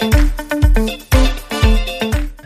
Thank you.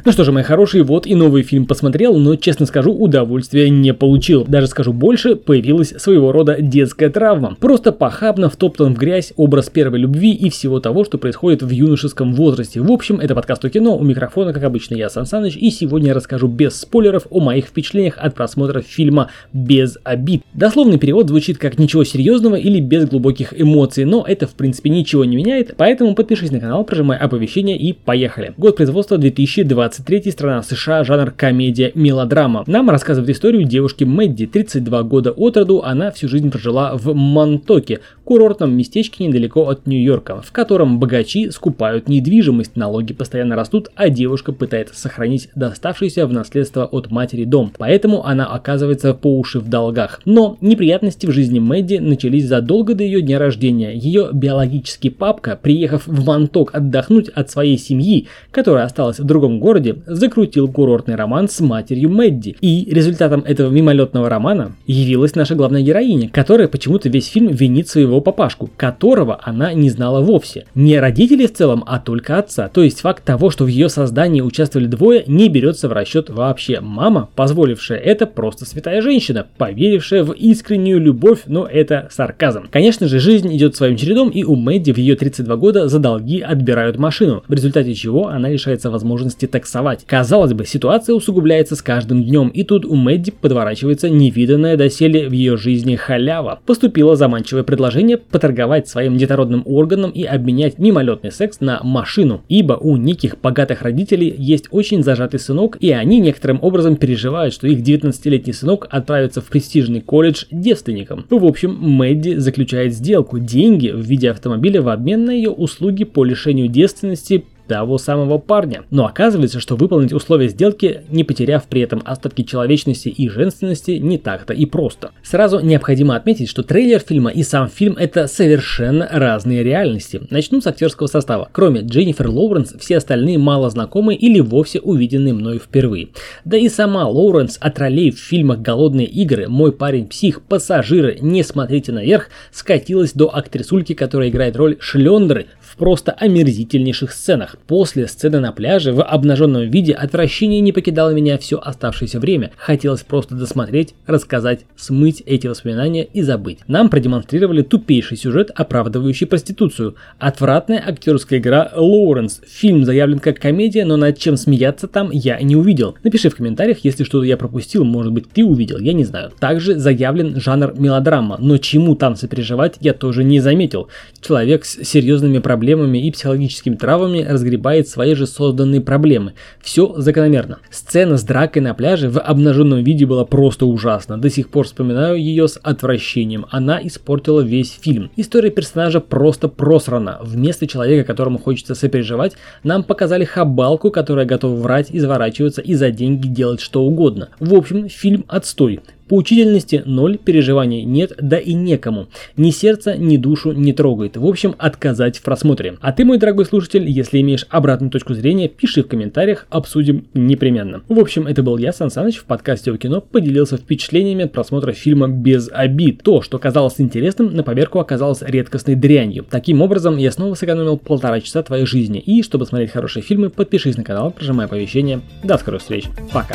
Ну что же, мои хорошие, вот и новый фильм посмотрел, но, честно скажу, удовольствия не получил. Даже скажу больше, появилась своего рода детская травма. Просто похабно втоптан в грязь образ первой любви и всего того, что происходит в юношеском возрасте. В общем, это подкаст о кино, у микрофона, как обычно, я Сан Саныч, и сегодня я расскажу без спойлеров о моих впечатлениях от просмотра фильма «Без обид». Дословный перевод звучит как «ничего серьезного» или «без глубоких эмоций», но это, в принципе, ничего не меняет, поэтому подпишись на канал, прожимай оповещения и поехали. Год производства 2020 23 страна США, жанр комедия-мелодрама. Нам рассказывает историю девушки Мэдди, 32 года от роду, она всю жизнь прожила в Монтоке, курортном местечке недалеко от Нью-Йорка, в котором богачи скупают недвижимость, налоги постоянно растут, а девушка пытается сохранить доставшийся в наследство от матери дом, поэтому она оказывается по уши в долгах. Но неприятности в жизни Мэдди начались задолго до ее дня рождения. Ее биологический папка, приехав в Монток отдохнуть от своей семьи, которая осталась в другом городе, закрутил курортный роман с матерью Мэдди. И результатом этого мимолетного романа явилась наша главная героиня, которая почему-то весь фильм винит своего папашку, которого она не знала вовсе. Не родителей в целом, а только отца. То есть факт того, что в ее создании участвовали двое, не берется в расчет вообще. Мама, позволившая это, просто святая женщина, поверившая в искреннюю любовь, но это сарказм. Конечно же, жизнь идет своим чередом, и у Мэдди в ее 32 года за долги отбирают машину, в результате чего она лишается возможности так таксовать. Казалось бы, ситуация усугубляется с каждым днем, и тут у Мэдди подворачивается невиданное доселе в ее жизни халява. Поступило заманчивое предложение поторговать своим детородным органом и обменять мимолетный секс на машину, ибо у неких богатых родителей есть очень зажатый сынок, и они некоторым образом переживают, что их 19-летний сынок отправится в престижный колледж девственником. В общем, Мэдди заключает сделку, деньги в виде автомобиля в обмен на ее услуги по лишению девственности того самого парня. Но оказывается, что выполнить условия сделки, не потеряв при этом остатки человечности и женственности, не так-то и просто. Сразу необходимо отметить, что трейлер фильма и сам фильм это совершенно разные реальности. Начну с актерского состава. Кроме Дженнифер Лоуренс, все остальные мало знакомые или вовсе увиденные мною впервые. Да и сама Лоуренс от ролей в фильмах «Голодные игры», «Мой парень псих», «Пассажиры», «Не смотрите наверх» скатилась до актрисульки, которая играет роль Шлендры в просто омерзительнейших сценах. После сцены на пляже в обнаженном виде отвращение не покидало меня все оставшееся время. Хотелось просто досмотреть, рассказать, смыть эти воспоминания и забыть. Нам продемонстрировали тупейший сюжет, оправдывающий проституцию. Отвратная актерская игра Лоуренс. Фильм заявлен как комедия, но над чем смеяться там я не увидел. Напиши в комментариях, если что-то я пропустил, может быть ты увидел, я не знаю. Также заявлен жанр мелодрама, но чему там сопереживать я тоже не заметил. Человек с серьезными проблемами и психологическими травмами разгребает свои же созданные проблемы. Все закономерно. Сцена с дракой на пляже в обнаженном виде была просто ужасна. До сих пор вспоминаю ее с отвращением. Она испортила весь фильм. История персонажа просто просрана. Вместо человека, которому хочется сопереживать, нам показали хабалку, которая готова врать, изворачиваться и за деньги делать что угодно. В общем, фильм отстой. Поучительности ноль, переживаний нет, да и некому. Ни сердце, ни душу не трогает. В общем, отказать в просмотре. А ты, мой дорогой слушатель, если имеешь обратную точку зрения, пиши в комментариях, обсудим непременно. В общем, это был я, Сан Саныч, в подкасте о кино поделился впечатлениями от просмотра фильма без обид. То, что казалось интересным, на поверку оказалось редкостной дрянью. Таким образом, я снова сэкономил полтора часа твоей жизни. И, чтобы смотреть хорошие фильмы, подпишись на канал, прожимай оповещения. До скорых встреч. Пока.